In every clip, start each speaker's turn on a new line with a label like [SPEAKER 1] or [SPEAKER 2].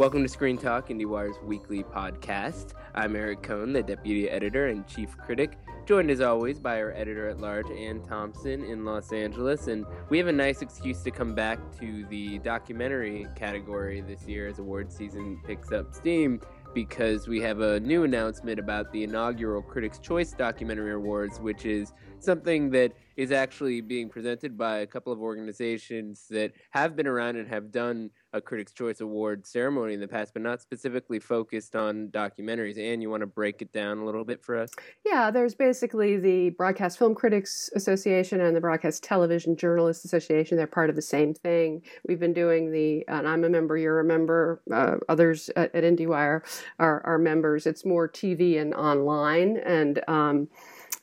[SPEAKER 1] Welcome to Screen Talk, IndieWire's weekly podcast. I'm Eric Kohn, the deputy editor and chief critic, joined as always by our editor at large, Anne Thompson, in Los Angeles. And we have a nice excuse to come back to the documentary category this year as award season picks up steam because we have a new announcement about the inaugural Critics' Choice Documentary Awards, which is something that is actually being presented by a couple of organizations that have been around and have done a Critics' Choice Award ceremony in the past, but not specifically focused on documentaries. And you want to break it down a little bit for us?
[SPEAKER 2] Yeah, there's basically the Broadcast Film Critics Association and the Broadcast Television Journalists Association. They're part of the same thing. We've been doing the, and I'm a member, you're a member, uh, others at, at IndieWire are, are members. It's more TV and online. And, um,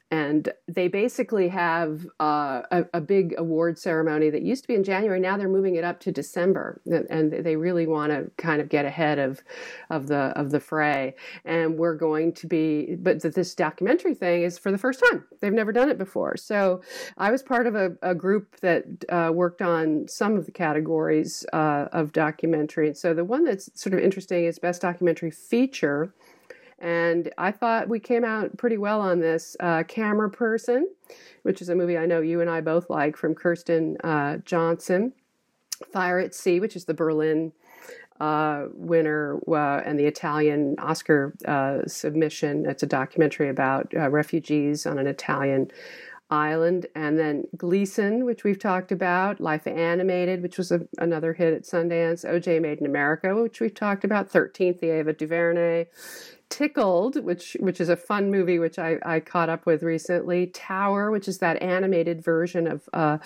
[SPEAKER 2] and they basically have uh, a, a, big award ceremony that used to be in January. Now they're moving it up to December, and they really want to kind of get ahead of of the of the fray. And we're going to be, but this documentary thing is for the first time. They've never done it before. So I was part of a, a group that uh, worked on some of the categories uh, of documentary. And so the one that's sort of interesting is best documentary feature and I thought we came out pretty well on this. Uh, Cameraperson, which is a movie I know you and I both like from Kirsten uh, Johnson. Fire at Sea, which is the Berlin uh, winner uh, and the Italian Oscar uh, submission. It's a documentary about uh, refugees on an Italian island. And then Gleason, which we've talked about. Life Animated, which was a, another hit at Sundance. OJ Made in America, which we've talked about. 13th, the Ava DuVernay. Tickled, which which is a fun movie which I, I caught up with recently. Tower, which is that animated version of uh,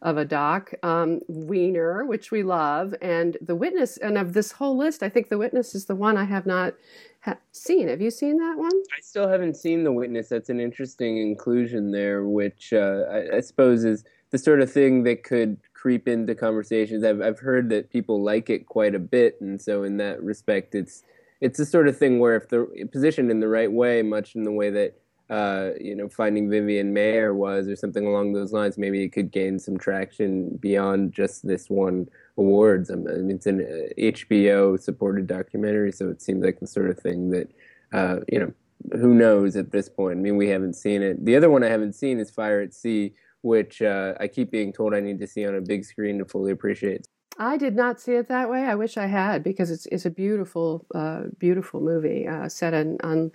[SPEAKER 2] of a doc. Um, Wiener, which we love, and The Witness. And of this whole list, I think The Witness is the one I have not ha- seen. Have you seen that one?
[SPEAKER 1] I still haven't seen The Witness. That's an interesting inclusion there, which uh, I, I suppose is the sort of thing that could creep into conversations. I've I've heard that people like it quite a bit, and so in that respect, it's it's the sort of thing where if they're positioned in the right way, much in the way that uh, you know Finding Vivian Maier was, or something along those lines, maybe it could gain some traction beyond just this one awards. I mean, it's an HBO uh, supported documentary, so it seems like the sort of thing that uh, you know who knows at this point. I mean, we haven't seen it. The other one I haven't seen is Fire at Sea, which uh, I keep being told I need to see on a big screen to fully appreciate.
[SPEAKER 2] I did not see it that way. I wish I had because it's it's a beautiful, uh, beautiful movie uh, set in, on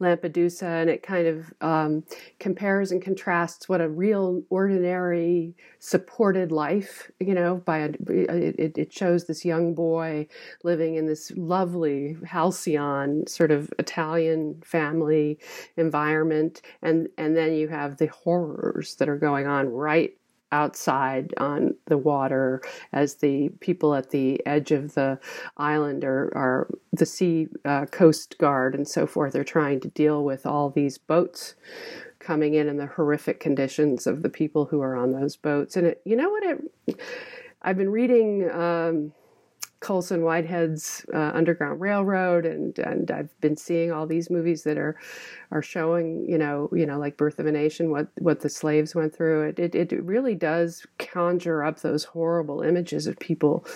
[SPEAKER 2] Lampedusa, and it kind of um, compares and contrasts what a real, ordinary, supported life, you know, by a, it, it shows this young boy living in this lovely halcyon sort of Italian family environment, and and then you have the horrors that are going on right outside on the water as the people at the edge of the island are, are the sea uh, coast guard and so forth are trying to deal with all these boats coming in and the horrific conditions of the people who are on those boats. And it, you know what it i've been reading um, Colson Whitehead's uh, Underground Railroad, and and I've been seeing all these movies that are are showing, you know, you know, like Birth of a Nation, what what the slaves went through. It it, it really does conjure up those horrible images of people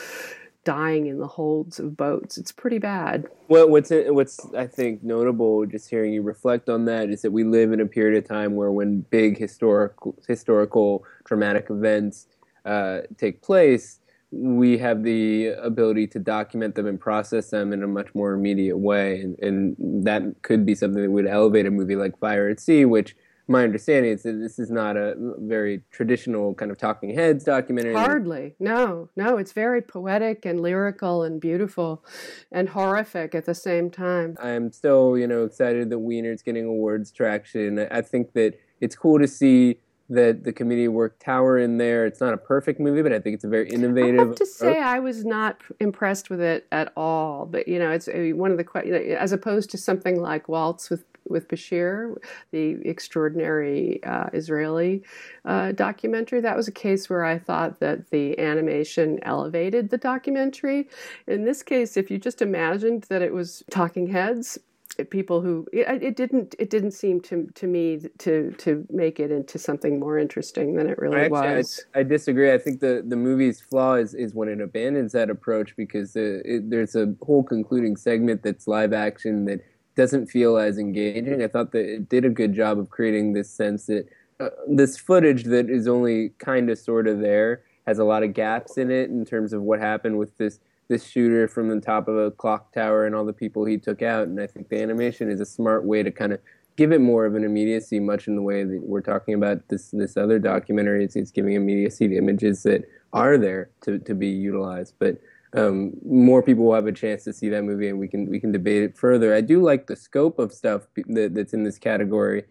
[SPEAKER 2] dying in the holds of boats. It's pretty bad.
[SPEAKER 1] Well, what's what's I think notable, just hearing you reflect on that, is that we live in a period of time where when big historical historical dramatic events uh, take place we have the ability to document them and process them in a much more immediate way. And, and, that could be something that would elevate a movie like Fire at Sea, which my understanding is that this is not a very traditional kind of talking heads documentary.
[SPEAKER 2] Hardly. No, no. It's very poetic and lyrical and beautiful and horrific at the same time.
[SPEAKER 1] I'm still, you know, excited that Wiener's getting awards traction. I think that it's cool to see that the community work Tower in there. It's not a perfect movie, but I think it's a very innovative. I
[SPEAKER 2] have to say, I was not impressed with it at all. But you know, it's one of the as opposed to something like Waltz with with Bashir, the extraordinary uh, Israeli uh, documentary. That was a case where I thought that the animation elevated the documentary. In this case, if you just imagined that it was talking heads people who it, it, didn't it didn't seem to to me to to make it into something more interesting than it really
[SPEAKER 1] Actually,
[SPEAKER 2] was.
[SPEAKER 1] I, I, disagree. I think the the movie's flaw is, is when it abandons that approach because the, it, there's a whole concluding segment that's live action that doesn't feel as engaging. I thought that it did a good job of creating this sense that uh, this footage that is only kind of sort of there has a lot of gaps in it in terms of what happened with this this shooter from the top of a clock tower and all the people he took out. And I think the animation is a smart way to kind of give it more of an immediacy, much in the way that we're talking about this this other documentary. It's, it's giving immediacy to images that are there to, to be utilized. But um, more people will have a chance to see that movie, and we can we can debate it further. I do like the scope of stuff that, that's in this category.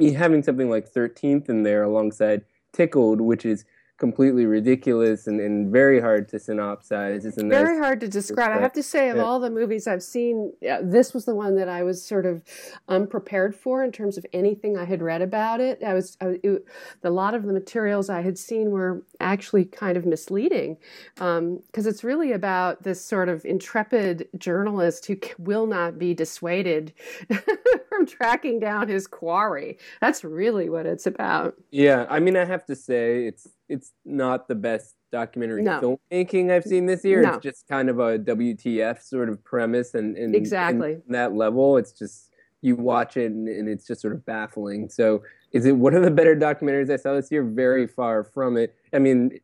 [SPEAKER 1] Having something like Thirteenth in there alongside Tickled, which is completely ridiculous and, and very hard to synopsize. It's
[SPEAKER 2] very hard to describe. I have to say, of yeah. all the movies I've seen, this was the one that I was sort of unprepared for in terms of anything I had read about it. I was I, it, a lot of the materials I had seen were actually kind of misleading because um, it's really about this sort of intrepid journalist who will not be dissuaded from tracking down his quarry. That's really what it's about.
[SPEAKER 1] Yeah, I mean, I have to say it's it's not the best documentary no. filmmaking I've seen this year. No. It's just kind of a WTF sort of premise, and, and
[SPEAKER 2] exactly
[SPEAKER 1] and that level, it's just you watch it and, and, it's just sort of baffling. So, is it one of the better documentaries I saw this year? Very far from it. I mean,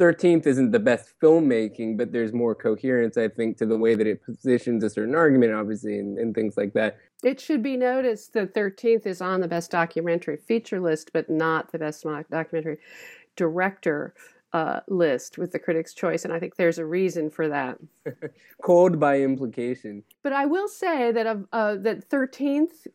[SPEAKER 1] Thirteenth isn't the best filmmaking, but there's more coherence, I think, to the way that it positions a certain argument, obviously, and, and things like that.
[SPEAKER 2] It should be noticed that Thirteenth is on the best documentary feature list, but not the best documentary director uh, list with the Critics' Choice, and I think there's a reason for that.
[SPEAKER 1] Cold by implication.
[SPEAKER 2] But I will say that uh, that Thirteenth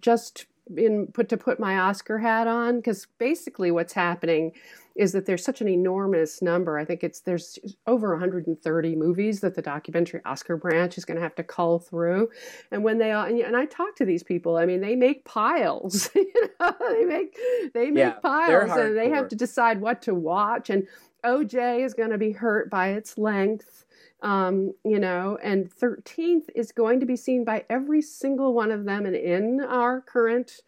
[SPEAKER 2] just in put to put my Oscar hat on because basically what's happening is that there's such an enormous number. I think it's there's over 130 movies that the documentary Oscar branch is going to have to cull through, and when they all and, and I talk to these people, I mean they make piles. you know, they make they make yeah, piles, and they have to decide what to watch. And OJ is going to be hurt by its length um, you know, and 13th is going to be seen by every single one of them. And in our current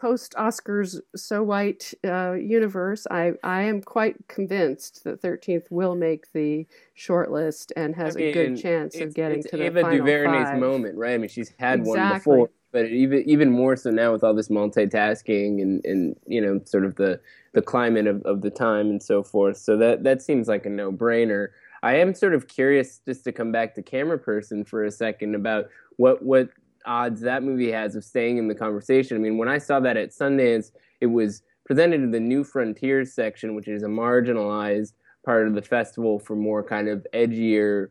[SPEAKER 2] post Oscars So White uh, universe, I, I am quite convinced that 13th will make the shortlist and has I mean, a good chance of getting to the Ava final DuVernay's five.
[SPEAKER 1] moment, right? I mean, she's had exactly. one before, but even even more so now with all this multitasking and, and you know, sort of the the climate of, of the time and so forth. So that that seems like a no brainer. I am sort of curious just to come back to camera person for a second about what what odds that movie has of staying in the conversation. I mean, when I saw that at Sundance, it was presented in the New Frontiers section, which is a marginalized part of the festival for more kind of edgier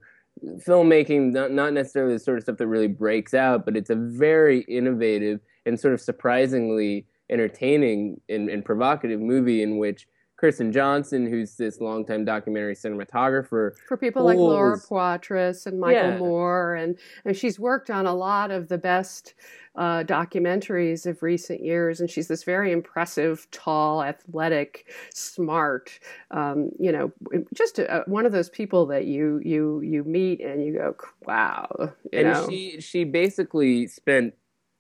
[SPEAKER 1] filmmaking, not, not necessarily the sort of stuff that really breaks out, but it's a very innovative and sort of surprisingly entertaining and, and provocative movie in which Kirsten Johnson, who's this longtime documentary cinematographer.
[SPEAKER 2] For people pulls, like Laura Poitras and Michael yeah. Moore, and, and she's worked on a lot of the best uh, documentaries of recent years. And she's this very impressive, tall, athletic, smart, um, you know, just a, one of those people that you you you meet and you go, wow. You
[SPEAKER 1] and
[SPEAKER 2] know?
[SPEAKER 1] she she basically spent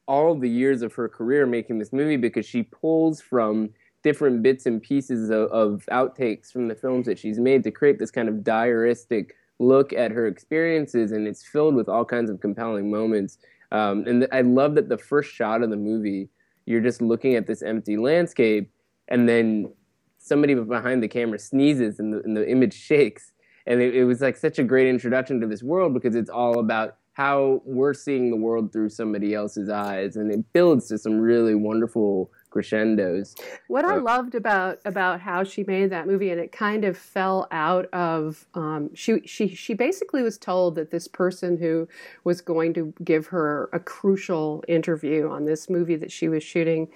[SPEAKER 1] all the years of her career making this movie because she pulls from different bits and pieces of, of outtakes from the films that she's made to create this kind of diaristic look at her experiences, and it's filled with all kinds of compelling moments. Um, and th- I love that the first shot of the movie, you're just looking at this empty landscape, and then somebody behind the camera sneezes, and the, and the image shakes. And it, it was like such a great introduction to this world because it's all about how we're seeing the world through somebody else's eyes, and it builds to some really wonderful crescendos.
[SPEAKER 2] What uh, I loved about about how she made that movie, and it kind of fell out of um, she she she basically was told that this person who was going to give her a crucial interview on this movie that she was shooting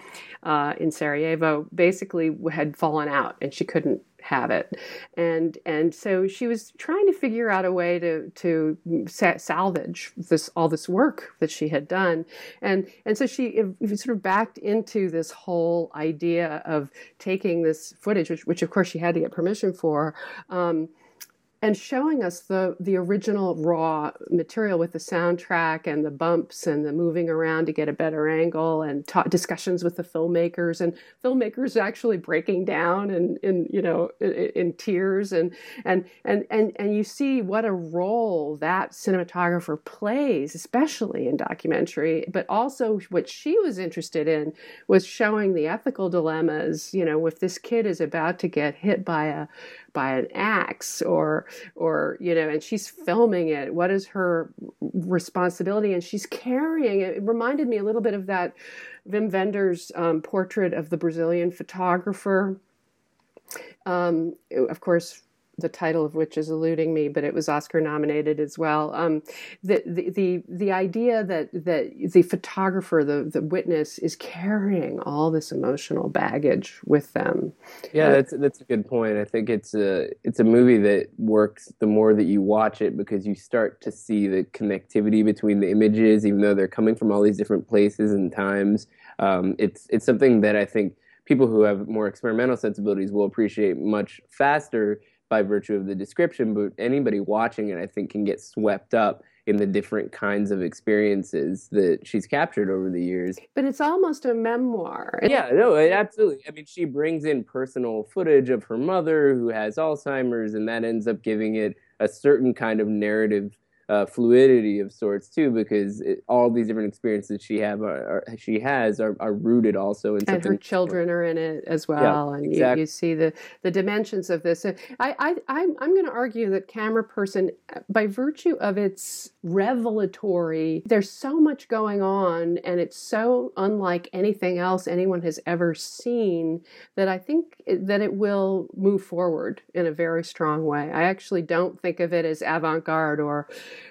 [SPEAKER 2] uh, in Sarajevo basically had fallen out, and she couldn't have it. And and so she was trying to figure out a way to to salvage this all this work that she had done. And and so she sort of backed into this whole idea of taking this footage which, which of course she had to get permission for um, and showing us the the original raw material with the soundtrack and the bumps and the moving around to get a better angle and ta- discussions with the filmmakers and filmmakers actually breaking down and in you know in, in tears and and and and and you see what a role that cinematographer plays especially in documentary but also what she was interested in was showing the ethical dilemmas you know if this kid is about to get hit by a by an axe or or you know and she's filming it. What is her responsibility? And she's carrying it. It reminded me a little bit of that wim wenders um, portrait of the brazilian photographer. Um, of course the title of which is eluding me, but it was Oscar nominated as well. Um, the, the, the the idea that that the photographer, the the witness, is carrying all this emotional baggage with them.
[SPEAKER 1] Yeah, that's that's a good point. I think it's a it's a movie that works the more that you watch it because you start to see the connectivity between the images, even though they're coming from all these different places and times. Um, it's it's something that I think people who have more experimental sensibilities will appreciate much faster by virtue of the description, but anybody watching it, I think, can get swept up in the different kinds of experiences that she's captured over the years.
[SPEAKER 2] But it's almost a memoir.
[SPEAKER 1] Yeah, no, absolutely. I mean, she brings in personal footage of her mother who has Alzheimer's, and that ends up giving it a certain kind of narrative uh, fluidity of sorts too, because it, all these different experiences she have are, are, she has are, are rooted also in
[SPEAKER 2] and her children are in it as well,
[SPEAKER 1] yeah,
[SPEAKER 2] and
[SPEAKER 1] exactly.
[SPEAKER 2] you, you, see the the dimensions of this. I I I'm I'm going to argue that camera person, by virtue of its revelatory, there's so much going on, and it's so unlike anything else anyone has ever seen that I think that it will move forward in a very strong way. I actually don't think of it as avant garde or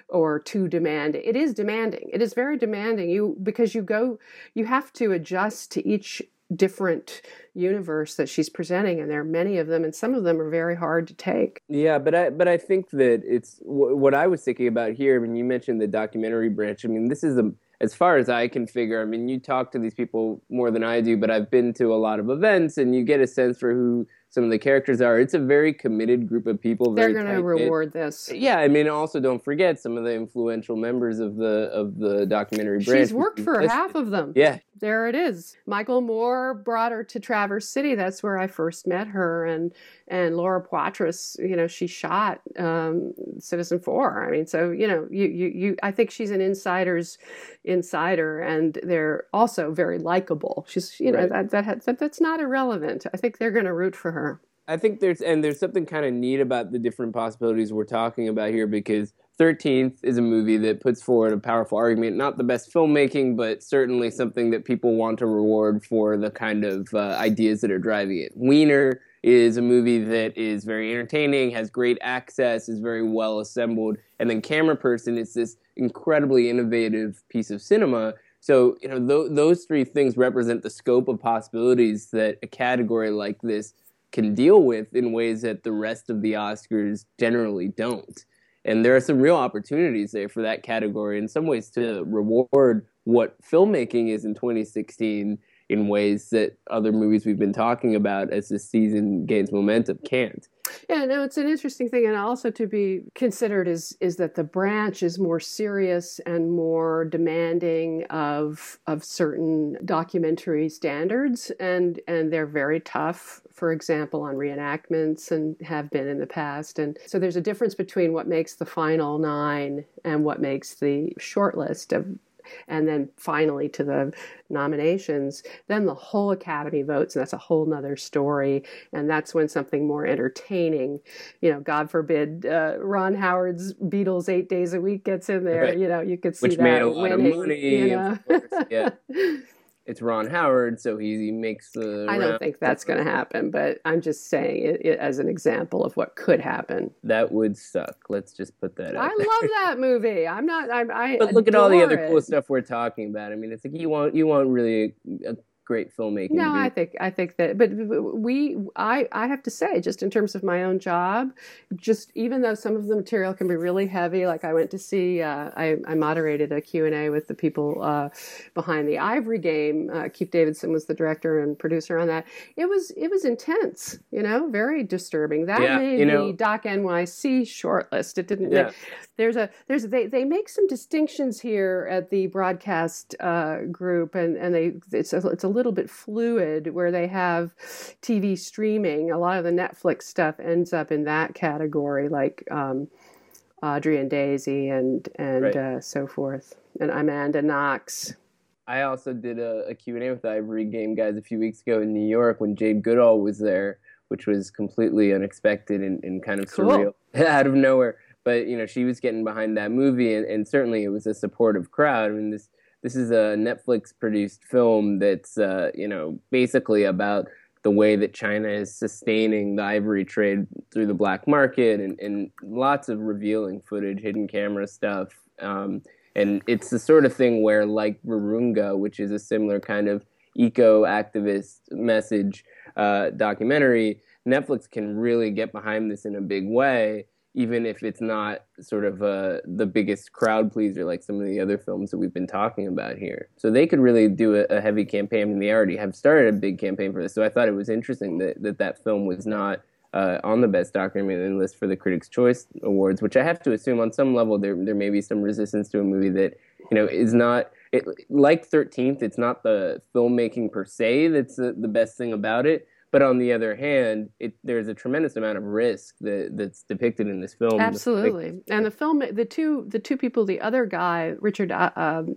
[SPEAKER 2] or too demanding. It is demanding. It is very demanding. You because you go you have to adjust to each different universe that she's presenting and there are many of them and some of them are very hard to take.
[SPEAKER 1] Yeah but i but i think that it's what i was thinking about here i mean you mentioned the documentary branch. I mean this is a as far as i can figure i mean you talk to these people more than i do but i've been to a lot of events and you get a sense for who some of the characters are. It's a very committed group of people.
[SPEAKER 2] They're going to reward this.
[SPEAKER 1] Yeah, I mean, also don't forget some of the influential members of the of the documentary branch.
[SPEAKER 2] She's worked for half of them.
[SPEAKER 1] Yeah,
[SPEAKER 2] there it is. Michael Moore brought her to Traverse City. That's where I first met her, and and Laura Poitras. You know, she shot um, Four. I mean, so you know, you you you. I think she's an insider's insider, and they're also very likable. She's you know
[SPEAKER 1] right.
[SPEAKER 2] that, that that that's not irrelevant. I think they're going to root for her.
[SPEAKER 1] I think there's and there's something kind of neat about the different possibilities we're talking about here because 13th is a movie that puts forward a powerful argument, not the best filmmaking, but certainly something that people want to reward for the kind of uh, ideas that are driving it. Wiener is a movie that is very entertaining, has great access, is very well assembled, and then Camera Person is this incredibly innovative piece of cinema. So, you know, th- those three things represent the scope of possibilities that a category like this can deal with in ways that the rest of the Oscars generally don't. And there are some real opportunities there for that category in some ways to reward what filmmaking is in 2016 in ways that other movies we've been talking about as the season gains momentum can't.
[SPEAKER 2] Yeah, no, it's an interesting thing, and also to be considered is is that the branch is more serious and more demanding of of certain documentary standards, and and they're very tough. For example, on reenactments, and have been in the past, and so there's a difference between what makes the final nine and what makes the short list of and then finally to the nominations, then the whole Academy votes, and that's a whole nother story. And that's when something more entertaining, you know, God forbid, uh, Ron Howard's Beatles Eight Days a Week gets in there.
[SPEAKER 1] Right.
[SPEAKER 2] You know, you could see
[SPEAKER 1] Which
[SPEAKER 2] that
[SPEAKER 1] made a lot
[SPEAKER 2] winning.
[SPEAKER 1] of money,
[SPEAKER 2] you know?
[SPEAKER 1] of course. Yeah. it's Ron Howard, so he, he makes the.
[SPEAKER 2] I don't think that's going to happen, but I'm just saying it, it as an example of what could happen.
[SPEAKER 1] That would suck. Let's just put that out.
[SPEAKER 2] I
[SPEAKER 1] there.
[SPEAKER 2] love that movie. I'm not. I. I
[SPEAKER 1] But look at all the other
[SPEAKER 2] adore
[SPEAKER 1] cool stuff we're talking about. I mean, it's like you want you want really great filmmaking.
[SPEAKER 2] No, I think I think that, but we, I, I have to say, just in terms of my own job, just even though some of the material can be really heavy, like I went to see, uh, I, I moderated a Q and A with the people uh, behind the Ivory Game. Uh, Kief Davidson was the director and producer on that. It was it was intense, you know, very disturbing. That
[SPEAKER 1] Yeah,
[SPEAKER 2] made
[SPEAKER 1] you know-
[SPEAKER 2] the Doc NYC shortlist. It didn't.
[SPEAKER 1] Yeah.
[SPEAKER 2] There's a there's they they make some distinctions here at the broadcast uh, group, and and they it's a, it's a little bit fluid where they have TV streaming. A lot of the Netflix stuff ends up in that category, like um, Audrey and Daisy and and
[SPEAKER 1] Right.
[SPEAKER 2] uh, so forth, and Amanda Knox.
[SPEAKER 1] I also did a, a Q&A with the Ivory Game guys a few weeks ago in New York when Jane Goodall was there, which was completely unexpected and, and kind of
[SPEAKER 2] Cool.
[SPEAKER 1] surreal out of nowhere. But you know, she was getting behind that movie, and, and certainly it was a supportive crowd. I mean, this this is a Netflix produced film that's uh, you know basically about the way that China is sustaining the ivory trade through the black market, and, and lots of revealing footage, hidden camera stuff. Um, and it's the sort of thing where, like Virunga, which is a similar kind of eco activist message uh, documentary, Netflix can really get behind this in a big way, even if it's not sort of uh, the biggest crowd pleaser like some of the other films that we've been talking about here. So they could really do a, a heavy campaign, and they already have started a big campaign for this. So I thought it was interesting that that, that film was not. Uh, on the best documentary list for the Critics' Choice Awards, which I have to assume on some level there there may be some resistance to a movie that you know is not it, like Thirteenth. It's not the filmmaking per se that's the, the best thing about it, but on the other hand, it, there's a tremendous amount of risk that, that's depicted in this film.
[SPEAKER 2] Absolutely, and the film, the two, the two people, the other guy, Richard uh, um,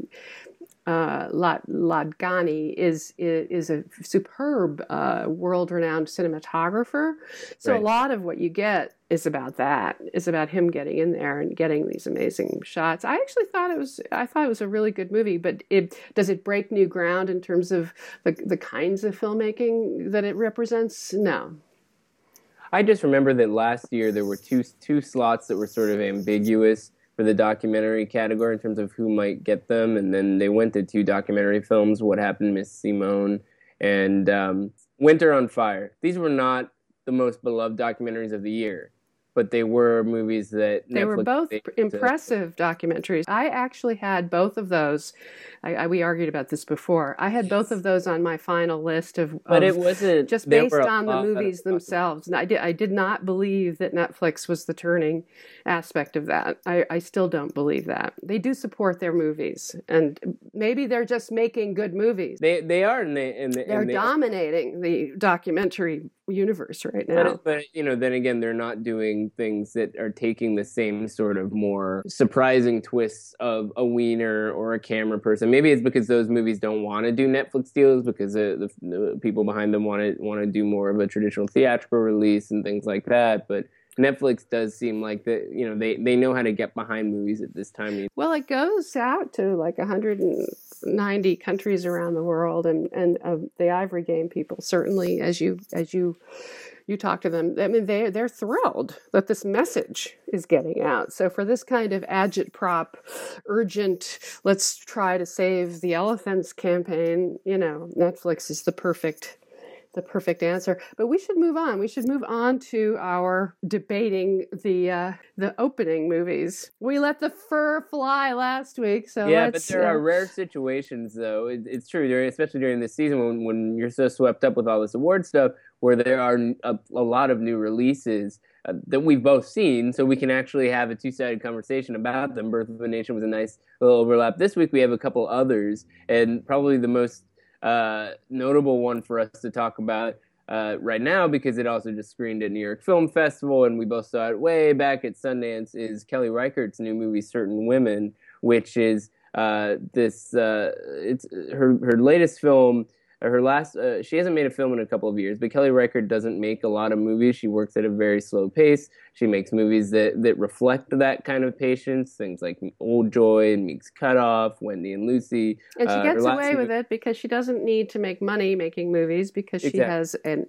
[SPEAKER 2] uh, Lad- Ladkani, is is a superb, uh, world-renowned cinematographer. So
[SPEAKER 1] Right.
[SPEAKER 2] a lot of what you get is about that, is about him getting in there and getting these amazing shots. I actually thought it was, I thought it was a really good movie. But it does it break new ground in terms of the the kinds of filmmaking that it represents? No.
[SPEAKER 1] I just remember that last year there were two two slots that were sort of ambiguous for the documentary category in terms of who might get them, and then they went to two documentary films: What Happened, Miss Simone, and um, Winter on Fire. These were not the most beloved documentaries of the year, but they were movies that
[SPEAKER 2] They were both
[SPEAKER 1] made to-
[SPEAKER 2] impressive documentaries. I actually had both of those. I, I, we argued about this before. I had both of those on my final list of,
[SPEAKER 1] But
[SPEAKER 2] of
[SPEAKER 1] it wasn't
[SPEAKER 2] just based on the movies themselves. And I did, I did not believe that Netflix was the turning aspect of that. I, I still don't believe that. They do support their movies, and maybe they're just making good movies.
[SPEAKER 1] They they are, and they and, they-
[SPEAKER 2] They're
[SPEAKER 1] and they,
[SPEAKER 2] dominating the documentary universe right now.
[SPEAKER 1] it- but you know, then again, they're not doing things that are taking the same sort of more surprising twists of a wiener or a camera person. Maybe it's because those movies don't want to do Netflix deals because the, the, the people behind them want to want to do more of a traditional theatrical release and things like that. But Netflix does seem like that. You know, they they know how to get behind movies at this time.
[SPEAKER 2] Well, it goes out to like 190 countries around the world, and and uh, the Ivory Game people certainly, as you as you you talk to them, I mean they they're thrilled that this message is getting out. So for this kind of agitprop, urgent, let's try to save the elephants campaign, you know, Netflix is the perfect the perfect answer. But we should move on. We should move on to our debating the uh, the opening movies. We let the fur fly last week, so
[SPEAKER 1] yeah, but there
[SPEAKER 2] uh,
[SPEAKER 1] are rare situations, though. It, it's true, during, especially during this season when, when you're so swept up with all this award stuff, where there are a, a lot of new releases uh, that we've both seen, so we can actually have a two sided conversation about them. Birth of a Nation was a nice little overlap. This week we have a couple others, and probably the most uh, notable one for us to talk about uh, right now because it also just screened at New York Film Festival and we both saw it way back at Sundance is Kelly Reichardt's new movie Certain Women, which is uh, this uh, it's her her latest film. Her last, uh, she hasn't made a film in a couple of years, but Kelly Reichardt doesn't make a lot of movies. She works at a very slow pace. She makes movies that, that reflect that kind of patience, things like Old Joy and Meek's Cutoff, Wendy and Lucy.
[SPEAKER 2] and she
[SPEAKER 1] uh,
[SPEAKER 2] gets
[SPEAKER 1] last
[SPEAKER 2] away
[SPEAKER 1] movie-
[SPEAKER 2] with it because she doesn't need to make money making movies because she
[SPEAKER 1] Exactly.
[SPEAKER 2] has an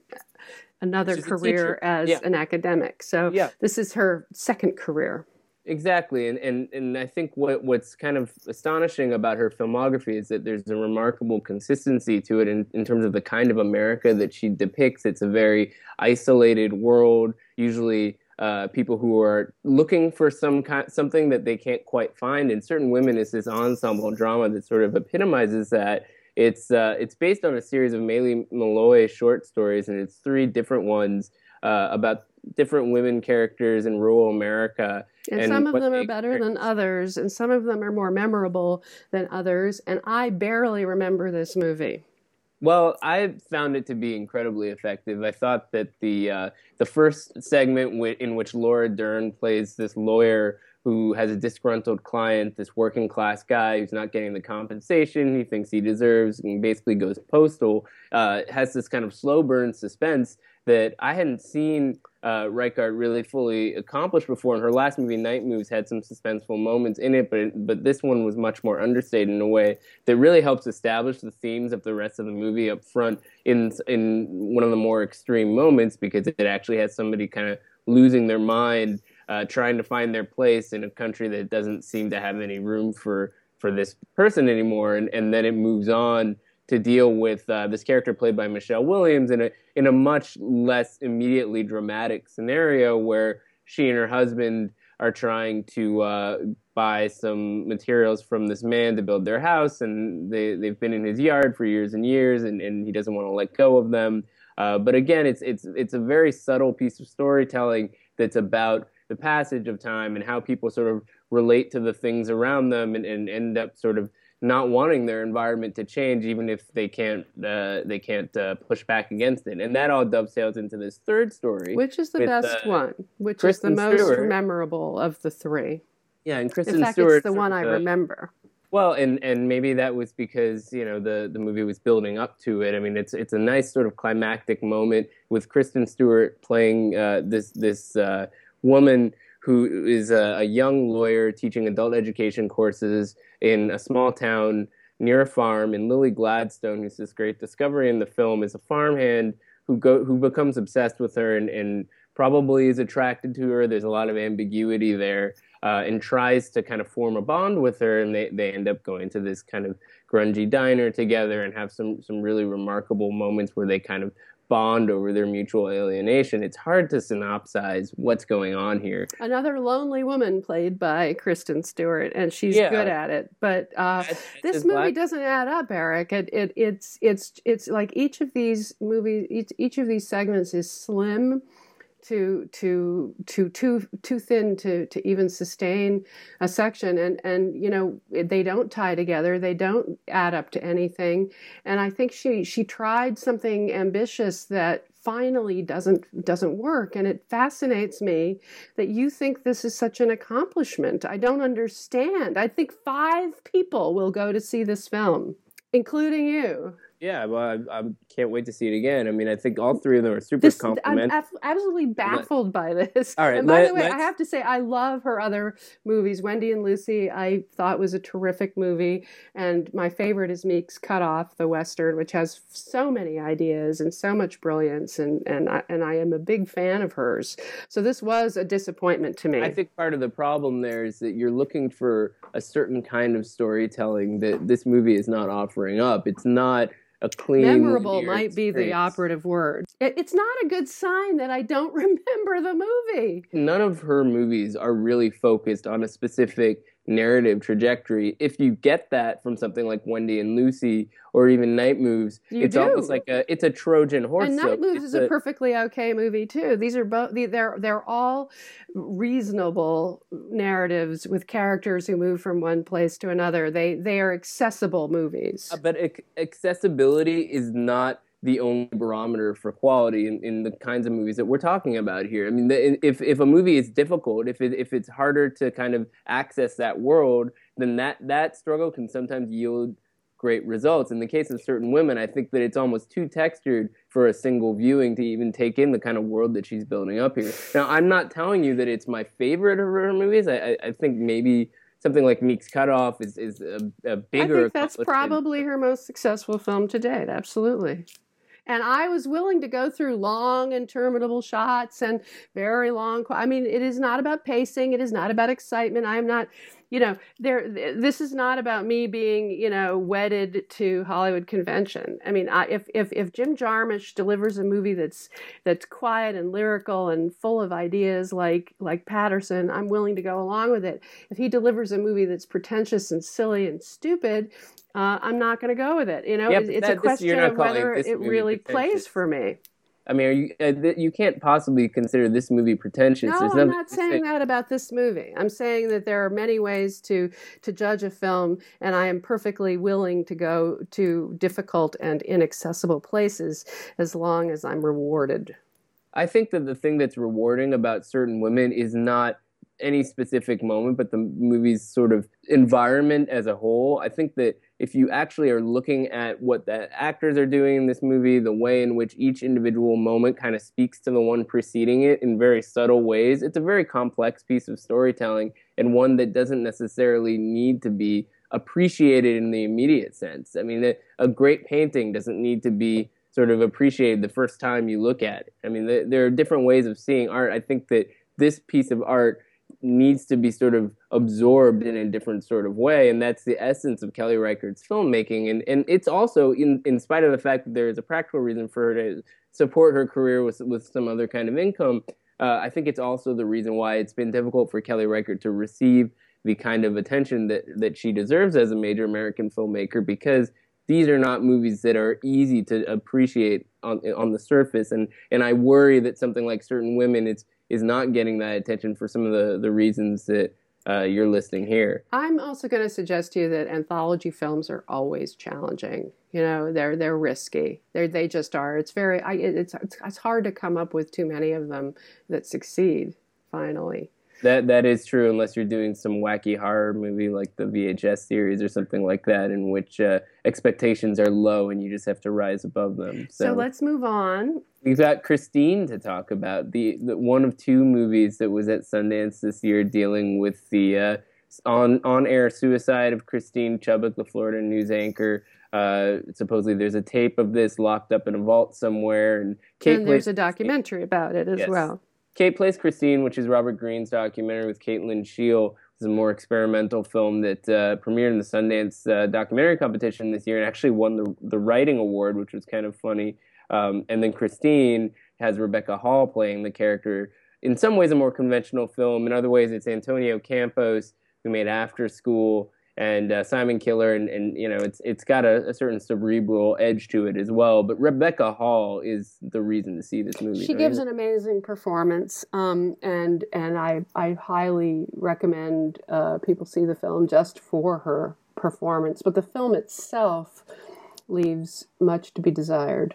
[SPEAKER 2] another
[SPEAKER 1] She's
[SPEAKER 2] career as
[SPEAKER 1] Yeah.
[SPEAKER 2] an academic. So
[SPEAKER 1] Yeah.
[SPEAKER 2] this is her second career.
[SPEAKER 1] Exactly, and, and and I think what what's kind of astonishing about her filmography is that there's a remarkable consistency to it in, in terms of the kind of America that she depicts. It's a very isolated world, usually uh, people who are looking for some kind, something that they can't quite find. And certain women is this ensemble drama that sort of epitomizes that. It's uh, it's based on a series of Maile Meloy short stories, and it's three different ones uh, about different women characters in rural America.
[SPEAKER 2] And, and some of them are better than others, and some of them are more memorable than others. And I barely remember this movie.
[SPEAKER 1] Well, I found it to be incredibly effective. I thought that the uh, the first segment w- in which Laura Dern plays this lawyer who has a disgruntled client, this working class guy who's not getting the compensation he thinks he deserves, and basically goes postal, uh, has this kind of slow burn suspense that I hadn't seen uh, really fully accomplish before. And her last movie, Night Moves, had some suspenseful moments in it, but but this one was much more understated in a way that really helps establish the themes of the rest of the movie up front in in one of the more extreme moments because it actually has somebody kind of losing their mind, uh, trying to find their place in a country that doesn't seem to have any room for for this person anymore, and and then it moves on to deal with uh, this character played by Michelle Williams in a in a much less immediately dramatic scenario where she and her husband are trying to uh, buy some materials from this man to build their house, and they they've been in his yard for years and years, and, and he doesn't want to let go of them. Uh, but again, it's it's it's a very subtle piece of storytelling that's about the passage of time and how people sort of relate to the things around them and, and end up sort of not wanting their environment to change, even if they can't uh, they can't uh, push back against it. And that all dovetails into this third story,
[SPEAKER 2] which is the with, best uh, one, which Kristen is the most Stewart. memorable of the three.
[SPEAKER 1] Yeah, and Kristen
[SPEAKER 2] In fact,
[SPEAKER 1] Stewart.
[SPEAKER 2] it's the one I remember.
[SPEAKER 1] Well, and and maybe that was because you know the the movie was building up to it. I mean, it's it's a nice sort of climactic moment with Kristen Stewart playing uh, this this uh, woman who is a, a, young lawyer teaching adult education courses in a small town near a farm. And Lily Gladstone, who's this great discovery in the film, is a farmhand who go who becomes obsessed with her and, and probably is attracted to her. There's a lot of ambiguity there. Uh, and tries to kind of form a bond with her, and they, they end up going to this kind of grungy diner together and have some some really remarkable moments where they kind of bond over their mutual alienation. It's hard to synopsize what's going on here.
[SPEAKER 2] Another lonely woman played by Kristen Stewart, and she's yeah. good at it. But uh, this movie black. doesn't add up, Eric. It, it, it's it's it's like each of these movies, each, each of these segments is slim to to to too too thin to to even sustain a section. And and you know they don't tie together. They don't add up to anything. And i think she she tried something ambitious that finally doesn't doesn't work. And it fascinates me that you think this is such an accomplishment. I don't understand. I think five people will go to see this film including you
[SPEAKER 1] yeah, well, I, I, can't wait to see it again. I mean, I think all three of them are super this.
[SPEAKER 2] I'm absolutely baffled by this. All right, and by let, the way, I have to say, I love her other movies. Wendy and Lucy, I thought was a terrific movie, and my favorite is Meek's Cut Off, the western, which has so many ideas and so much brilliance, and and I, and I am a big fan of hers. So this was a disappointment to me.
[SPEAKER 1] I think part of the problem there is that you're looking for a certain kind of storytelling that this movie is not offering up. It's not a clean
[SPEAKER 2] memorable might be the operative word. It, it's not a good sign that i don't remember the movie.
[SPEAKER 1] None of her movies are really focused on a specific narrative trajectory. If you get that from something like Wendy and Lucy or even Night Moves, you it's do. almost like a it's a Trojan horse.
[SPEAKER 2] And Night Moves is a, a, perfectly okay movie too. These are both they're they're all reasonable narratives with characters who move from one place to another. They they are accessible movies.
[SPEAKER 1] Uh, but accessibility is not the only barometer for quality in, in the kinds of movies that we're talking about here. I mean, the, if if a movie is difficult, if it, if it's harder to kind of access that world, then that that struggle can sometimes yield great results. In the case of certain women, I think that it's almost too textured for a single viewing to even take in the kind of world that she's building up here. Now, I'm not telling you that it's my favorite of her movies. I, I think maybe something like Meek's Cutoff is is a, a bigger.
[SPEAKER 2] I think that's probably her most successful film to date. Absolutely and I was willing to go through long, interminable shots and very long. I mean, it is not about pacing. It is not about excitement. I am not you know there this is not about me being you know wedded to hollywood convention. I mean I, if if if jim jarmusch delivers a movie that's that's quiet and lyrical and full of ideas like like paterson i'm willing to go along with it. If he delivers a movie that's pretentious and silly and stupid uh, i'm not going to go with it you know?
[SPEAKER 1] Yep,
[SPEAKER 2] it's, it's
[SPEAKER 1] that-
[SPEAKER 2] a question of whether it really plays for me
[SPEAKER 1] I mean, are you uh, th- you can't possibly consider this movie pretentious.
[SPEAKER 2] No, I'm not saying
[SPEAKER 1] say-
[SPEAKER 2] that about this movie. I'm saying that there are many ways to to judge a film, and I am perfectly willing to go to difficult and inaccessible places as long as I'm rewarded.
[SPEAKER 1] I think that the thing that's rewarding about certain women is not any specific moment, but the movie's sort of environment as a whole. I think that if you actually are looking at what the actors are doing in this movie, the way in which each individual moment kind of speaks to the one preceding it in very subtle ways, it's a very complex piece of storytelling and one that doesn't necessarily need to be appreciated in the immediate sense. I mean, a- great painting doesn't need to be sort of appreciated the first time you look at it. I mean, there are different ways of seeing art. I think that this piece of art needs to be sort of absorbed in a different sort of way, and that's the essence of Kelly Reichardt's filmmaking. And and it's also in in spite of the fact that there is a practical reason for her to support her career with with some other kind of income. Uh, I think it's also the reason why it's been difficult for Kelly Reichardt to receive the kind of attention that that she deserves as a major American filmmaker because these are not movies that are easy to appreciate on on the surface and and I worry that something like certain women is is not getting that attention for some of the the reasons that uh, you're listing here.
[SPEAKER 2] I'm also going to suggest to you that anthology films are always challenging. You know, they're they're risky. They they just are. It's very I, it's, it's it's hard to come up with too many of them that succeed. Finally.
[SPEAKER 1] That that is true unless you're doing some wacky horror movie like the VHS series or something like that, in which uh, expectations are low and you just have to rise above them.
[SPEAKER 2] So, let's move on.
[SPEAKER 1] We've got Christine to talk about the, the one of two movies that was at Sundance this year dealing with the uh, on on air suicide of Christine Chubbuck, the Florida news anchor. Uh, supposedly, there's a tape of this locked up in a vault somewhere, and Kate
[SPEAKER 2] and there's
[SPEAKER 1] plays
[SPEAKER 2] a documentary about it as
[SPEAKER 1] Yes.
[SPEAKER 2] well.
[SPEAKER 1] Kate plays Christine, which is Robert Greene's documentary with Kate Lyn Sheil. is a more experimental film that uh, premiered in the Sundance uh, documentary competition this year and actually won the the writing award, which was kind of funny. Um, and then Christine has Rebecca Hall playing the character. In some ways, a more conventional film. In other ways, it's Antonio Campos who made After School and uh, Simon Killer, and, and you know it's it's got a, a certain cerebral edge to it as well. But Rebecca Hall is the reason to see this movie.
[SPEAKER 2] She gives an amazing performance, um, and and I I highly recommend uh, people see the film just for her performance. But the film itself leaves much to be desired.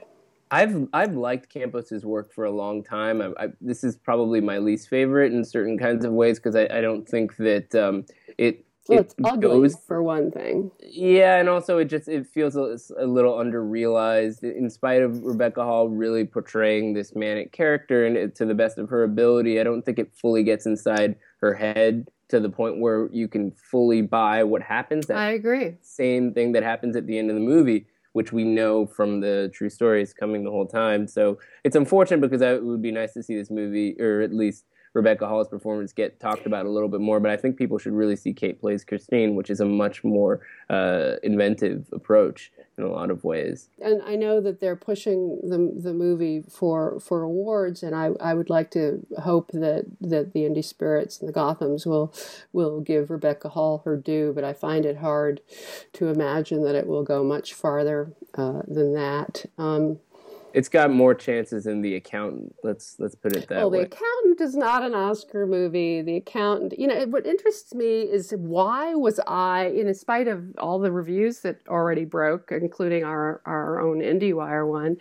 [SPEAKER 1] I've I've liked Campos's work for a long time. I, I, this is probably my least favorite in certain kinds of ways because I, I don't think that um, it
[SPEAKER 2] Well,
[SPEAKER 1] it
[SPEAKER 2] it's ugly
[SPEAKER 1] goes
[SPEAKER 2] for one thing.
[SPEAKER 1] yeah, and also it just it feels a, a little underrealized. In spite of Rebecca Hall really portraying this manic character and it, to the best of her ability, I don't think it fully gets inside her head to the point where you can fully buy what happens. That
[SPEAKER 2] I agree.
[SPEAKER 1] same thing that happens at the end of the movie, which we know from the true story is coming the whole time. So it's unfortunate because I, it would be nice to see this movie, or at least Rebecca Hall's performance, get talked about a little bit more. But I think people should really see Kate plays Christine, which is a much more uh, inventive approach in a lot of ways.
[SPEAKER 2] and I know that they're pushing the the movie for for awards, and I, I would like to hope that that the Indie Spirits and the Gothams will will give Rebecca Hall her due, but I find it hard to imagine that it will go much farther uh, than that. Um,
[SPEAKER 1] It's got more chances than The Accountant. Let's let's put it that way.
[SPEAKER 2] well, The. Accountant is not an Oscar movie. The Accountant, you know, what interests me is why was I, in spite of all the reviews that already broke, including our our own IndieWire one,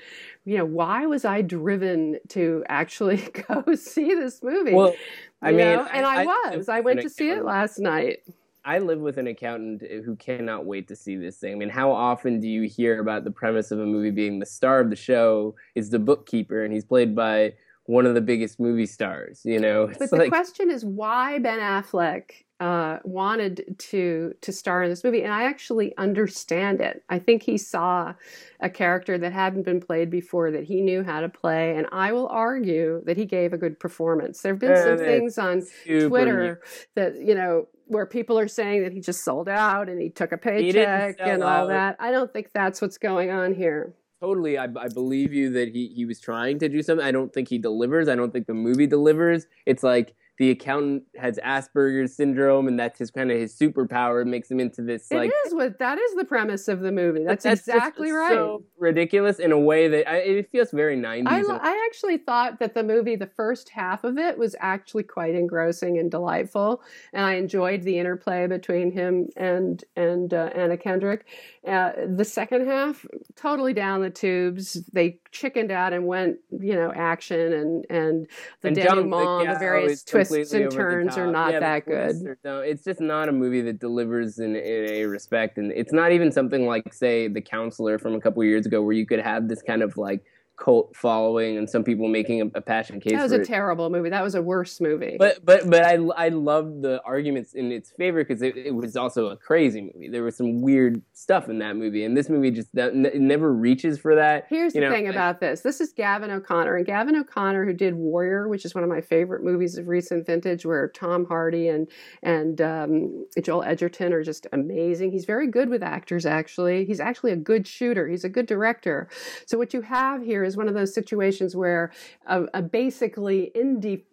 [SPEAKER 2] you know, why was I driven to actually go see this movie?
[SPEAKER 1] Well, I
[SPEAKER 2] You
[SPEAKER 1] mean,
[SPEAKER 2] and I,
[SPEAKER 1] live
[SPEAKER 2] was. I
[SPEAKER 1] with
[SPEAKER 2] went to see it last night.
[SPEAKER 1] I live with an accountant eh, who cannot wait to see this thing. I mean, how often do you hear about the premise of a movie being the star of the show is the bookkeeper and he's played by one of the biggest movie stars, you know?
[SPEAKER 2] But the
[SPEAKER 1] like
[SPEAKER 2] question is why Ben Affleck uh, wanted to to star in this movie, and I actually understand it. I think he saw a character that hadn't been played before that he knew how to play, and I will argue that he gave a good performance. There have been some things on Twitter that you know where people are saying that he just sold out and he took a paycheck and all out. that. I don't think that's what's going on here
[SPEAKER 1] totally I, I believe you that he, he was trying to do something i don't think he delivers i don't think the movie delivers it's like the accountant has Asperger's syndrome, and that's his kind of his superpower. It makes him into this like.
[SPEAKER 2] It is what that is the premise of the movie. That's, that's exactly right. So
[SPEAKER 1] ridiculous in a way that I, it feels very nineties.
[SPEAKER 2] I, I actually thought that the movie, the first half of it, was actually quite engrossing and delightful, and I enjoyed the interplay between him and and uh, Anna Kendrick. Uh, the second half, totally down the tubes. They chickened out and went, you know, action and and the and denouement, uh, the, the various twists and turns are not yeah, that good.
[SPEAKER 1] No, it's just not a movie that delivers in, in a respect, and it's not even something like, say, The Counselor from a couple years ago, where you could have this kind of like cult following and some people making a, a passion case.
[SPEAKER 2] That was a
[SPEAKER 1] it.
[SPEAKER 2] terrible movie. That was a worse movie.
[SPEAKER 1] But but but I I loved the arguments in its favor because it, it, was also a crazy movie. There was some weird stuff in that movie, and this movie just that, never reaches for that.
[SPEAKER 2] Here's you the know, thing about this. This is Gavin O'Connor, and Gavin O'Connor, who did Warrior, which is one of my favorite movies of recent vintage, where Tom Hardy and and um, Joel Edgerton are just amazing. He's very good with actors. Actually, he's actually a good shooter. He's a good director. So what you have here is is one of those situations where a, a basically indie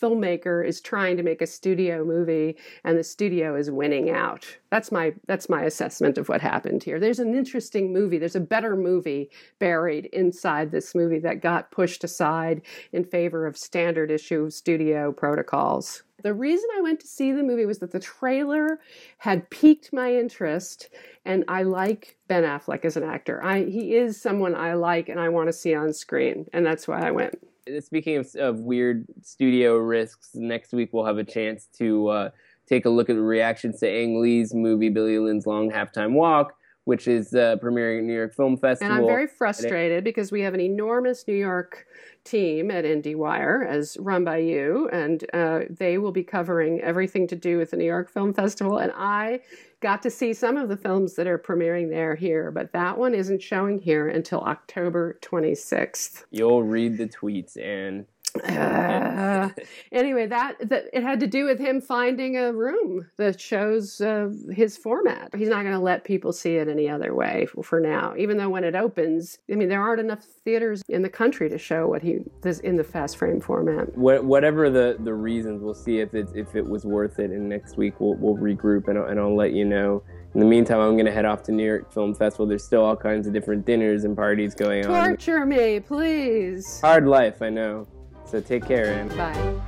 [SPEAKER 2] filmmaker is trying to make a studio movie and the studio is winning out that's my that's my assessment of what happened here there's an interesting movie there's a better movie buried inside this movie that got pushed aside in favor of standard issue studio protocols the reason I went to see the movie was that the trailer had piqued my interest, and I like Ben Affleck as an actor. I he is someone I like and I want to see on screen, and that's why I went.
[SPEAKER 1] Speaking of, of weird studio risks, next week we'll have a chance to uh, take a look at the reactions to Ang Lee's movie Billy Lynn's Long Halftime Walk which is uh, premiering at New York Film Festival.
[SPEAKER 2] And I'm very frustrated because we have an enormous New York team at IndieWire, as run by you, and uh, they will be covering everything to do with the New York Film Festival. And I got to see some of the films that are premiering there here, but that one isn't showing here until October 26th.
[SPEAKER 1] You'll read the tweets and
[SPEAKER 2] uh, anyway, that, that it had to do with him finding a room that shows uh, his format. He's not going to let people see it any other way for, for, now. Even though when it opens, I mean, there aren't enough theaters in the country to show what he does in the fast frame format.
[SPEAKER 1] whatever the, the reasons, we'll see if it if it was worth it. And next week we'll we'll regroup and I'll, and I'll let you know. In the meantime, I'm going to head off to New York Film Festival. There's still all kinds of different dinners and parties going
[SPEAKER 2] Torture
[SPEAKER 1] on.
[SPEAKER 2] Torture me, please.
[SPEAKER 1] Hard life, I know. So take care, and
[SPEAKER 2] bye.